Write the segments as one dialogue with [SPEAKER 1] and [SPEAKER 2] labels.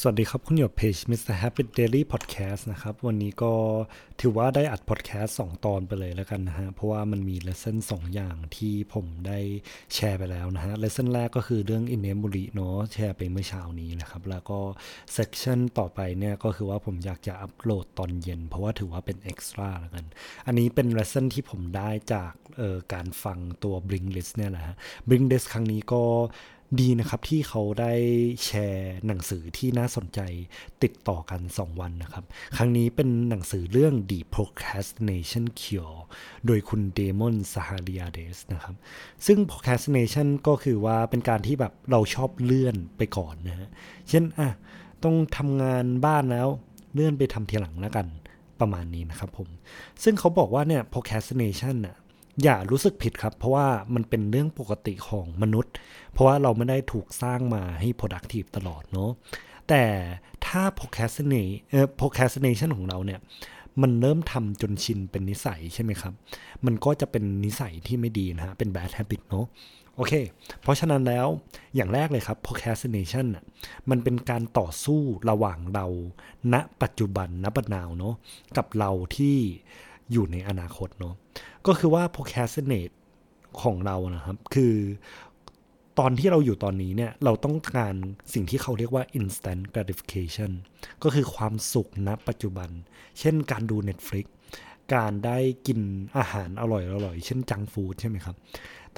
[SPEAKER 1] สวัสดีครับ คุณอยู่เพจ Mr. Happy Daily Podcast นะครับ วันนี้ก็ถือว่าได้อัดพอดแคสต์2ตอนไปเลยแล้วกันนะฮะ เพราะว่ามันมี lesson 2อย่างที่ผมได้แชร์ไปแล้วนะฮะ lesson แรกก็คือเรื่อง inemuri เนาะแชร์ไปเมื่อเช้านี้นะครับ แล้วก็ session ต่อไปเนี่ยก็คือว่าผมอยากจะอัปโหลดตอนเย็น เพราะว่าถือว่าเป็น extra แล้วกัน อันนี้เป็น lesson ที่ผมได้จากการฟังตัว Blinkist เนี่ยแหละฮะ Bring List ครั้งนี้ก็ ดีนะครับที่เขาได้แชร์หนังสือที่น่าสนใจติดต่อกัน 2 วันนะครับ ครั้งนี้เป็นหนังสือเรื่อง The Procrastination Cure โดยคุณเดมอนซาฮาริอาเดสนะครับ ซึ่ง procrastination ก็คือว่าเป็นการที่แบบเราชอบเลื่อนไปก่อนนะฮะ เช่นอะต้องทำงานบ้านแล้วเลื่อนไปทำทีหลังแล้วกันประมาณนี้นะครับผม ซึ่งเขาบอกว่าเนี่ย procrastination น่ะ อย่ารู้สึกผิดครับ เพราะว่ามันเป็นเรื่องปกติของมนุษย์ เพราะว่าเราไม่ได้ถูกสร้างมาให้ productive ตลอดเนาะแต่ถ้า procrastinate เอ่อ procrastination ของเราเนี่ยมันเริ่มทำจนชินเป็นนิสัยใช่ไหมครับ มันก็จะเป็นนิสัยที่ไม่ดีนะฮะ เป็น bad habit เนาะโอเค เพราะฉะนั้นแล้วอย่างแรกเลยครับ procrastination มันเป็นการต่อสู้ระหว่างเราณปัจจุบันณบัดนาวเนาะกับเราที่ อยู่ในอนาคตเนาะก็คือว่า procrastinate ของเรานะครับ คือตอนที่เราอยู่ตอนนี้เนี่ย เราต้องการสิ่งที่เขาเรียกว่า instant gratification ก็คือความสุขณปัจจุบัน เช่นการดู Netflix การได้กินอาหารอร่อยๆ เช่นจังฟู้ดใช่ไหมครับ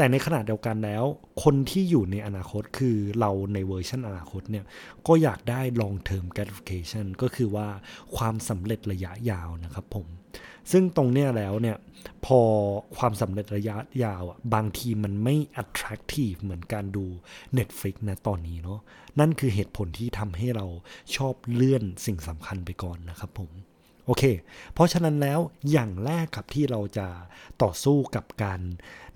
[SPEAKER 1] แต่ในขณะเดียวกันแล้ว คนที่อยู่ในอนาคตคือเราในเวอร์ชันอนาคตเนี่ยก็อยากได้ long term gratification ก็คือว่าความสำเร็จระยะยาวนะครับผม ซึ่งตรงเนี้ยแล้วเนี่ยพอความสำเร็จระยะยาวอะบางทีมันไม่ attractive เหมือนการดู Netflix นะตอนนี้เนาะนั่นคือเหตุผลที่ทำให้เราชอบเลื่อนสิ่งสำคัญไปก่อนนะครับผม โอเค เพราะฉะนั้นแล้วอย่างแรกครับที่เราจะต่อสู้กับการ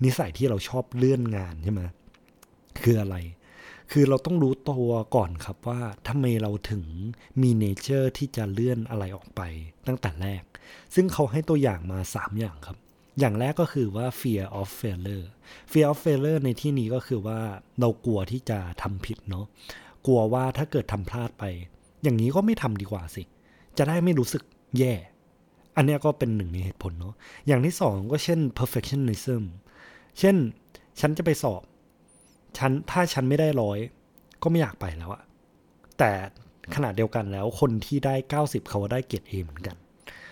[SPEAKER 1] นิสัยที่เราชอบเลื่อนงานใช่ไหมคืออะไร คือเราต้องรู้ตัวก่อนครับว่าทำไมเราถึงมีเนเจอร์ที่จะเลื่อนอะไรออกไปตั้งแต่แรก ซึ่งเขาให้ตัวอย่างมา 3 อย่างครับ อย่างแรกก็คือว่า fear of failure fear of failure ในที่นี้ก็คือว่าเรากลัวที่จะทำผิดเนาะ กลัวว่าถ้าเกิดทำพลาดไป อย่างนี้ก็ไม่ทำดีกว่าสิ จะได้ไม่รู้สึก แย่ อันนี้ก็เป็นหนึ่งในเหตุผลเนาะอย่างที่สองก็เช่น perfectionism เช่น ฉันจะไปสอบ ฉันถ้าฉันไม่ได้ร้อยก็ไม่อยากไปแล้วอะแต่ขนาดเดียวกันแล้วคนที่ได้ 90 เขาได้เกียรติเอเหมือนกัน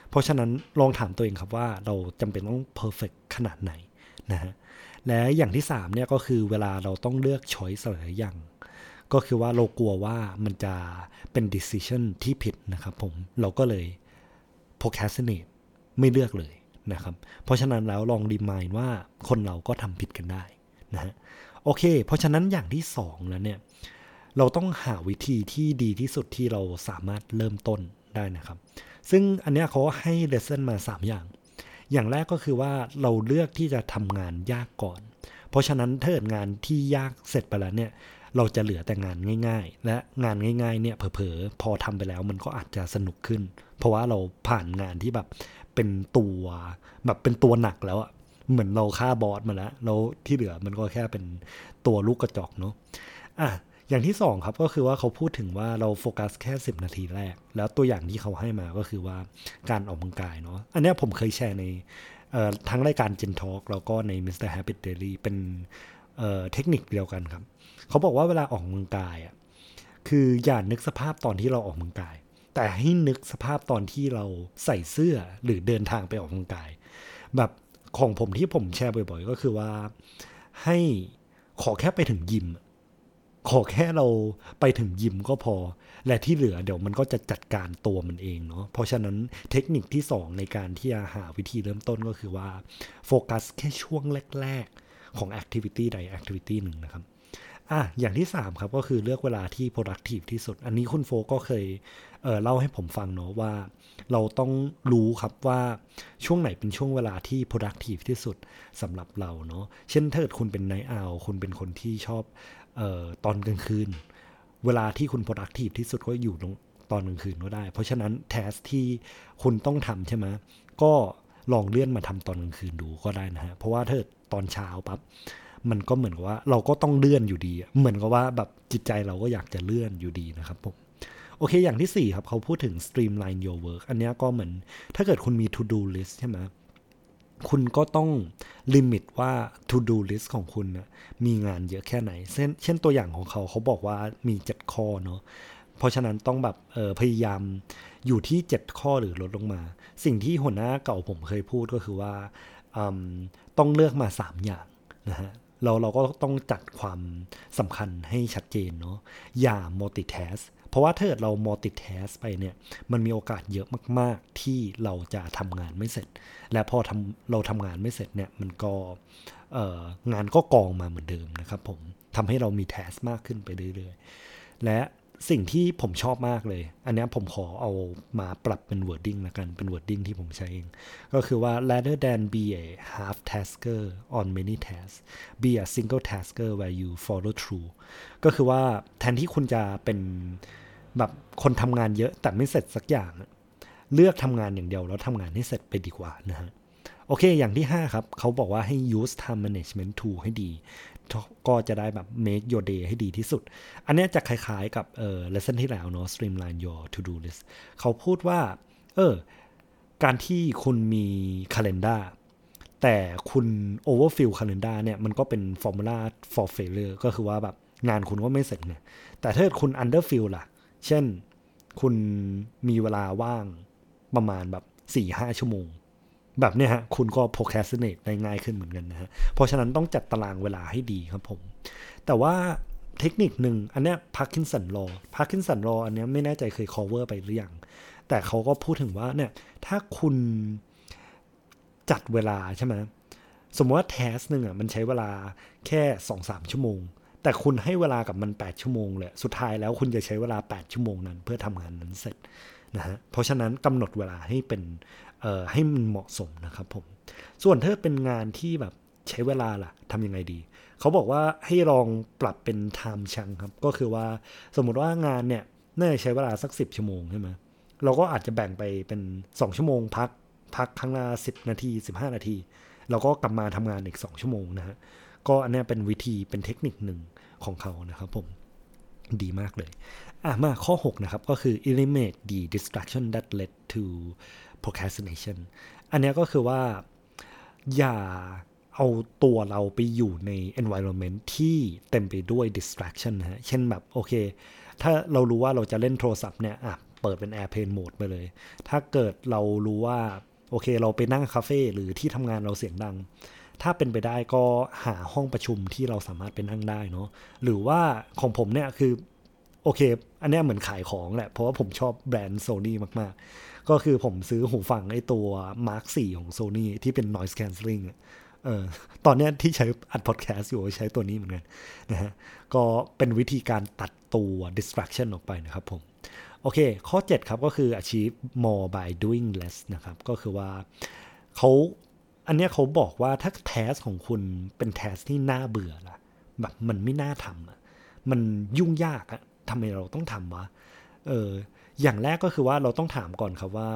[SPEAKER 1] เพราะฉะนั้นลองถามตัวเองครับว่าเราจำเป็นต้องเพอร์เฟกขนาดไหนนะฮะและอย่างที่3เนี่ยก็คือเวลาเราต้องเลือกช้อยส์หลายอย่าง ก็คือว่าเรากลัวว่ามันจะเป็น decision ที่ผิดนะครับผม เราก็เลย procrastinate ไม่เลือกเลยนะครับ เพราะฉะนั้นแล้วลองดีมายว่าคนเราก็ทำผิดกันได้นะฮะโอเค เพราะฉะนั้นอย่างที่สองแล้วเนี่ยเราต้องหาวิธีที่ดีที่สุดที่เราสามารถเริ่มต้นได้นะครับ ซึ่งอันนี้เขาให้เลสเซนมา 3 อย่าง อย่างแรกก็คือว่าเราเลือกที่จะทำงานยากก่อน เพราะฉะนั้นถ้าเกิดงานที่ยากเสร็จไปแล้วเนี่ยเราจะเหลือแต่งานง่าย ๆ และงานง่ายๆเนี่ยเผลอๆพอทำไปแล้วมันก็อาจจะสนุกขึ้น เพราะว่าเราผ่านงานที่แบบเป็นตัวแบบเป็นตัวหนักแล้วอะเหมือนเราฆ่าบอสมาแล้วแล้วที่เหลือมันก็แค่เป็นตัวลูกกระจกเนาะอะอย่างที่สองครับก็คือว่าเขาพูดถึงว่าเราโฟกัสแค่ 10 นาทีแรก แล้วตัวอย่างที่เขาให้มาก็คือว่าการออกกำลังกายเนาะอันนี้ผมเคยแชร์ในทั้งรายการ Gen Talk แล้วก็ใน Mr. Habit Daily เป็นเทคนิคเดียวกันครับ เขาบอกว่าเวลาออกกำลังกายอะคืออย่านึกสภาพตอนที่เราออกกำลังกาย แต่ให้นึกสภาพตอนที่เราใส่เสื้อหรือเดินทางไปออกกำลังกาย แบบของผมที่ผมแชร์บ่อยๆ ก็คือว่า ให้ขอแค่ไปถึงยิม ขอแค่เราไปถึงยิมก็พอ และที่เหลือเดี๋ยวมันก็จะจัดการตัวมันเองเนาะเพราะฉะนั้นเทคนิคที่2ในการที่จะหาวิธีเริ่มต้นก็คือว่าโฟกัสแค่ช่วงแรก ๆ ของ activity ใด activity หนึ่งนะครับอะอย่างที่ 3 ครับ ก็คือเลือกเวลาที่ productive ที่สุด อันนี้คุณโฟก็เคย เเล่าให้ผมฟังเนาะว่า เราต้องรู้ครับว่าช่วงไหนเป็นช่วงเวลาที่ productive ที่สุดสำหรับเราเนาะเช่นถ้าเกิดคุณเป็นไนท์อาคุณเป็นคนที่ชอบออตอนกลางคืน เวลาที่คุณ productive ที่สุดก็อยู่ตอนกลางคืนก็ได้ เพราะฉะนั้นแทสที่คุณต้องทำใช่ไหมก็ลองเลื่อนมาทำตอนกลางคืนดูก็ได้นะฮะ เพราะว่าถ้าตอนเช้าปั๊บมันก็เหมือนกับว่าเราก็ต้องเลื่อนอยู่ดี เหมือนกับว่าแบบจิตใจเราก็อยากจะเลื่อนอยู่ดีนะครับผม โอเค อย่างที่ 4 ครับเขาพูดถึง streamline your work อันนี้ก็เหมือนถ้าเกิดคุณมี to do list ใช่ไหมคุณก็ต้องลิมิตว่า to do list ของคุณนะมีงานเยอะแค่ไหน เช่นเช่นตัวอย่างของเขาเขาบอกว่ามี 7 ข้อเนาะเพราะฉะนั้นต้องแบบออพยายามอยู่ที่ 7 ข้อหรือลดลงมา สิ่งที่หัวหน้าเก่าผมเคยพูดก็คือว่าต้องเลือกมา 3 อย่างนะฮะเราเราก็ต้องจัดความสำคัญให้ชัดเจนเนาะอย่า multitask เพราะว่าถ้าเกิดเรา multitask ไปเนี่ย มันมีโอกาสเยอะมาก ๆ ที่เราจะทำงานไม่เสร็จ และพอทำเราทำงานไม่เสร็จเนี่ย มันก็งานก็กองมาเหมือนเดิมนะครับผมทำให้เรามี task มากขึ้นไปเรื่อย ๆ และ สิ่งที่ผมชอบมากเลย อันนี้ผมขอเอามาปรับเป็น wording ละกัน เป็น wording ที่ผมใช้เอง ก็คือว่า rather than be a half tasker on many tasks be a single tasker where you follow through ก็คือว่าแทนที่คุณจะเป็นแบบคนทำงานเยอะแต่ไม่เสร็จสักอย่าง เลือกทำงานอย่างเดียวแล้วทำงานให้เสร็จไปดีกว่านะฮะโอเค อย่างที่ 5 ครับ เขาบอกว่าให้ use time management tool ให้ดี ก็จะได้แบบ make your day ให้ดีที่สุด อันนี้จะคล้ายๆกับเออ lesson ที่แล้วเนาะ streamline your to do list เขาพูดว่า เออ การที่คุณมี calendar แต่คุณ overfill calendar เนี่ย มันก็เป็น formula for failure ก็คือว่าแบบงานคุณก็ไม่เสร็จเนี่ย แต่ถ้าคุณ underfill ล่ะ เช่น คุณมีเวลาว่างประมาณแบบ4-5ชั่วโมง แบบเนี้ยฮะคุณก็ procrastinate ได้ง่ายขึ้นเหมือนกันนะฮะเพราะฉะนั้นต้องจัดตารางเวลาให้ดีครับผม แต่ว่าเทคนิคหนึ่งอันเนี้ย Parkinson's Law Parkinson's Law อันเนี้ยไม่แน่ใจเคย cover ไปหรือยังแต่เขาก็พูดถึงว่าเนี่ยถ้าคุณจัดเวลาใช่ไหมสมมติว่า task หนึ่งอะมันใช้เวลาแค่สองสามชั่วโมง แต่คุณให้เวลากับมัน 8 ชั่วโมงเลย สุดท้ายแล้วคุณจะใช้เวลา 8 ชั่วโมงนั้น เพื่อทำงานนั้นเสร็จ นะฮะเพราะฉะนั้นกำหนดเวลาให้เป็นให้มันเหมาะสมนะครับผม ส่วนถ้าเป็นงานที่แบบใช้เวลาล่ะทำยังไงดี เขาบอกว่าให้ลองปรับเป็น time ชังครับ ก็คือว่าสมมติว่างานเนี่ยน่าจะใช้เวลาสัก 10 ชั่วโมงใช่ไหมเราก็อาจจะแบ่งไปเป็น 2 ชั่วโมงพัก พักครั้งละ10 นาที 15 นาที แล้วก็กลับมาทำงานอีก 2 ชั่วโมงนะฮะ ก็อันนี้เป็นวิธีเป็นเทคนิคหนึ่งของเขานะครับผม ดีมากเลย อะมาข้อ 6 นะครับ ก็คือ eliminate the distraction that led to procrastination อันนี้ก็คือว่าอย่าเอาตัวเราไปอยู่ใน environment ที่เต็มไปด้วย distraction ฮะ เช่นแบบโอเค ถ้าเรารู้ว่าเราจะเล่นโทรศัพท์เนี่ย อะ เปิดเป็น airplane mode ไปเลย ถ้าเกิดเรารู้ว่า โอเค เราไปนั่งคาเฟ่หรือที่ทำงานเราเสียงดัง ถ้าเป็นไปได้ก็หาห้องประชุมที่เราสามารถไปนั่งได้เนาะหรือว่าของผมเนี่ยคือโอเค อันนี้เหมือนขายของแหละ เพราะว่าผมชอบแบรนด์โซนี่มากก็คือผมซื้อหูฟังไอ้ตัว Mark 4 ของ Sony ที่เป็น noise cancelling เออตอนนี้ที่ใช้อัดพอดแคสต์อยู่ใช้ตัวนี้เหมือนกันนะฮะก็เป็นวิธีการตัดตัว distraction ออกไปนะครับผม โอเค ข้อ 7 ครับก็คือ achieve more by doing less นะครับ ก็คือว่าเขา อันนี้เขาบอกว่าถ้าแทสของคุณเป็นแทสที่น่าเบื่อละแบบมันไม่น่าทำอะมันยุ่งยากอะทำไมเราต้องทำวะเอออย่างแรกก็คือว่าเราต้องถามก่อนครับว่า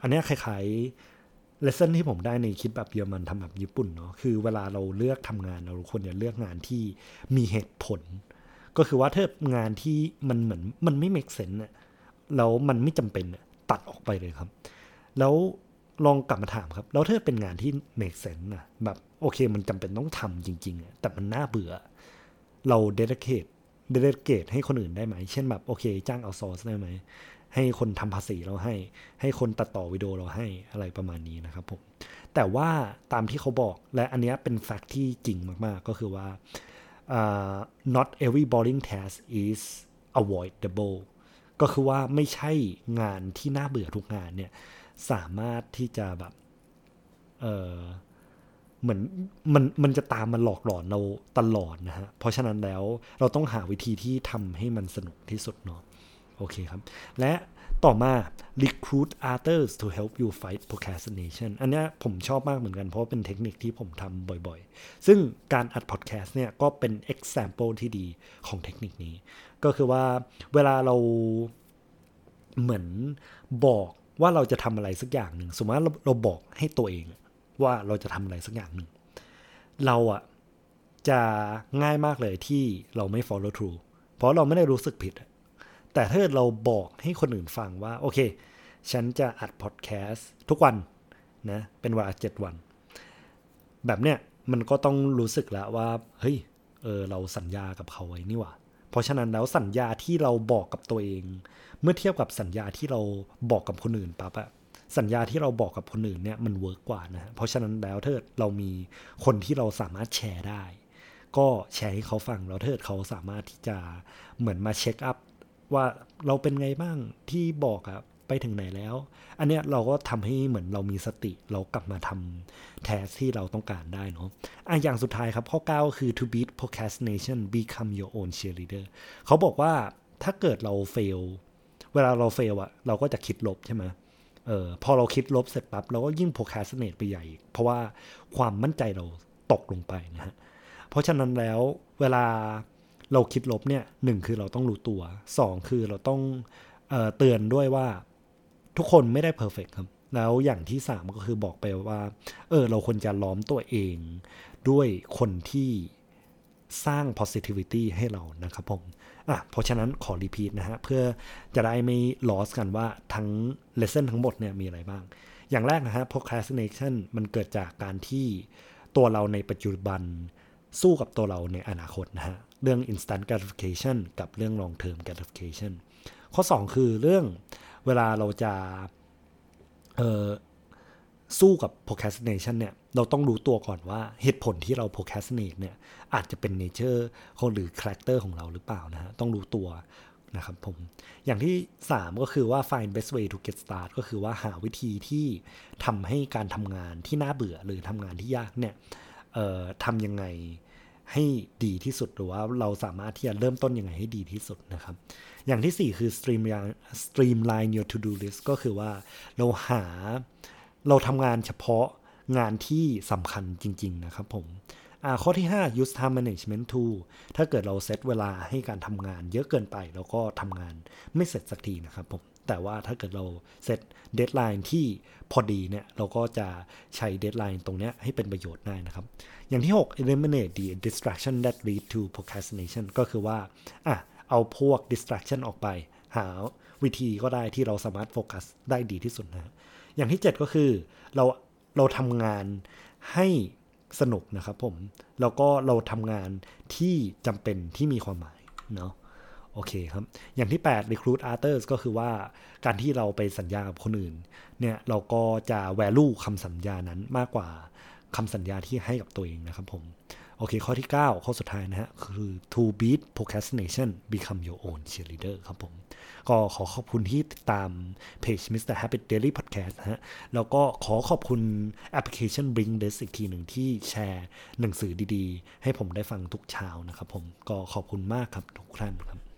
[SPEAKER 1] อันนี้คล้ายๆ lesson ที่ผมได้ในคิดแบบเยอรมันทำแบบญี่ปุ่นเนาะคือเวลาเราเลือกทำงานเราควรจะเลือกงานที่มีเหตุผล ก็คือว่าถ้างานที่มันเหมือนมันไม่ make sense เนี่แล้วมันไม่จำเป็นตัดออกไปเลยครับ แล้ว ลองกลับมาถามครับ แล้วถ้าเป็นงานที่make sense นะแบบโอเคมันจำเป็นต้องทำจริง ๆ แต่มันน่าเบื่อ เรา dedicate delegate ให้คนอื่นได้ไหม เช่นแบบโอเค จ้าง outsource ได้ไหม ให้คนทำภาษีเราให้ ให้คนตัดต่อวิดีโอเราให้อะไรประมาณนี้นะครับผม แต่ว่าตามที่เขาบอกและอันนี้เป็น fact ที่จริงมากๆ ก็คือว่า uh, not every boring task is avoidable ก็คือว่าไม่ใช่งานที่น่าเบื่อทุกงานเนี่ย สามารถที่จะแบบ เออเหมือนมันมันจะตามมาหลอกหลอนเราตลอดนะฮะ เพราะฉะนั้นแล้วเราต้องหาวิธีที่ทำให้มันสนุกที่สุดเนาะโอเคครับ และต่อมา recruit others to help you fight procrastination อันนี้ผมชอบมากเหมือนกันเพราะเป็นเทคนิคที่ผมทำบ่อยๆ ซึ่งการอัดพอดแคสต์เนี่ยก็เป็น example ที่ดีของเทคนิคนี้ ก็คือว่าเวลาเราเหมือนบอก ว่าเราจะทำอะไรสักอย่างหนึ่งสมมติว่าเราบอกให้ตัวเอง ว่าเราจะทำอะไรสักอย่างหนึ่ง เราอะจะง่ายมากเลยที่เราไม่ follow through เพราะเราไม่ได้รู้สึกผิด แต่ถ้าเราบอกให้คนอื่นฟังว่า โอเค ฉันจะอัดพอดแคสต์ทุกวันนะ เป็นเวลาเจ็ดวัน แบบเนี้ยมันก็ต้องรู้สึกแล้วว่า เฮ้ย เออ เราสัญญากับเขาไว้นี่หว่า เพราะฉะนั้นแล้วสัญญาที่เราบอกกับตัวเอง เมื่อเทียบกับสัญญาที่เราบอกกับคนอื่นปั๊บอะสัญญาที่เราบอกกับคนอื่นเนี่ยมัน work กว่านะเพราะฉะนั้นแล้วเกิดเรามีคนที่เราสามารถแชร์ได้ ก็แชร์ให้เขาฟังแล้วเกิดเขาสามารถที่จะเหมือนมา check up ว่าเราเป็นไงบ้างที่บอกอะ ไปถึงไหนแล้ว อันเนี้ยเราก็ทำให้เหมือนเรามีสติเรากลับมาทำแทสที่เราต้องการได้เนาะอะอย่างสุดท้ายครับข้อ 9 คือ to beat procrastination become your own cheerleader เขาบอกว่าถ้าเกิดเรา fail เวลาเรา fail อะเราก็จะคิดลบใช่ไหมเออพอเราคิดลบเสร็จปั๊บเราก็ยิ่ง procrastinate ไปใหญ่เพราะว่าความมั่นใจเราตกลงไปนะฮะเพราะฉะนั้นแล้วเวลาเราคิดลบเนี่ยหนึ่งคือเราต้องรู้ตัวสองคือเราต้องเออเตือนด้วยว่า ทุกคนไม่ได้ perfect ครับ แล้วอย่างที่สามก็คือบอกไปว่า เออ เราควรจะล้อมตัวเองด้วยคนที่สร้าง positivity ให้เรานะครับผมอะเพราะฉะนั้นขอ repeat นะฮะ เพื่อจะได้ไม่ lost กันว่าทั้ง lesson ทั้งหมดเนี่ยมีอะไรบ้าง อย่างแรกนะฮะ procrastination มันเกิดจากการที่ตัวเราในปัจจุบันสู้กับตัวเราในอนาคตนะฮะ เรื่อง instant gratification กับเรื่อง long term gratification ข้อ 2 คือเรื่อง เวลาเราจะเออสู้กับ procrastination เนี่ย เราต้องรู้ตัวก่อนว่าเหตุผลที่เรา procrastinate เนี่ย อาจจะเป็น nature ของหรือ character ของเราหรือเปล่านะฮะ ต้องรู้ตัวนะครับผม อย่างที่ 3 ก็คือว่า find best way to get start ก็คือว่าหาวิธีที่ทำให้การทำงานที่น่าเบื่อหรือทำงานที่ยากเนี่ยทำยังไง ให้ดีที่สุดหรือว่าเราสามารถที่จะเริ่มต้นยังไงให้ดีที่สุดนะครับ อย่างที่ 4 คือ streamline streamline your to do list ก็คือว่าเราหาเราทำงานเฉพาะงานที่สำคัญจริง ๆ นะครับผมข้อที่ 5 use time management tool ถ้าเกิดเราเซตเวลาให้การทำงานเยอะเกินไปเราก็ทำงานไม่เสร็จสักทีนะครับผม แต่ว่าถ้าเกิดเรา set deadline ที่พอดีเนี่ยเราก็จะใช้ deadline ตรงนี้ให้เป็นประโยชน์ได้นะครับ อย่างที่ 6 eliminate the distraction that lead to procrastination ก็คือว่าอะเอาพวก distraction ออกไป หาวิธีก็ได้ที่เราสามารถโฟกัสได้ดีที่สุดนะอย่างที่ 7 ก็คือเราเราทำงานให้สนุกนะครับผม แล้วก็เราทำงานที่จำเป็นที่มีความหมายเนาะ โอเคครับ อย่างที่ 8 recruit others ก็คือว่าการที่เราไปสัญญากับคนอื่น เนี่ย เราก็จะ value คำสัญญานั้นมากกว่าคำสัญญาที่ให้กับตัวเองนะครับผม โอเค ข้อที่ 9 ข้อสุดท้ายนะฮะ คือ to beat procrastination become your own cheerleader ครับผม ก็ขอขอบคุณที่ติดตามเพจ Mr. Habit Daily Podcast นะฮะ แล้วก็ขอขอบคุณแอปพลิเคชัน Bring This อีกทีหนึ่งที่แชร์หนังสือดีๆ ให้ผมได้ฟังทุกเช้านะครับผม ก็ขอบคุณมากครับทุกท่านครับ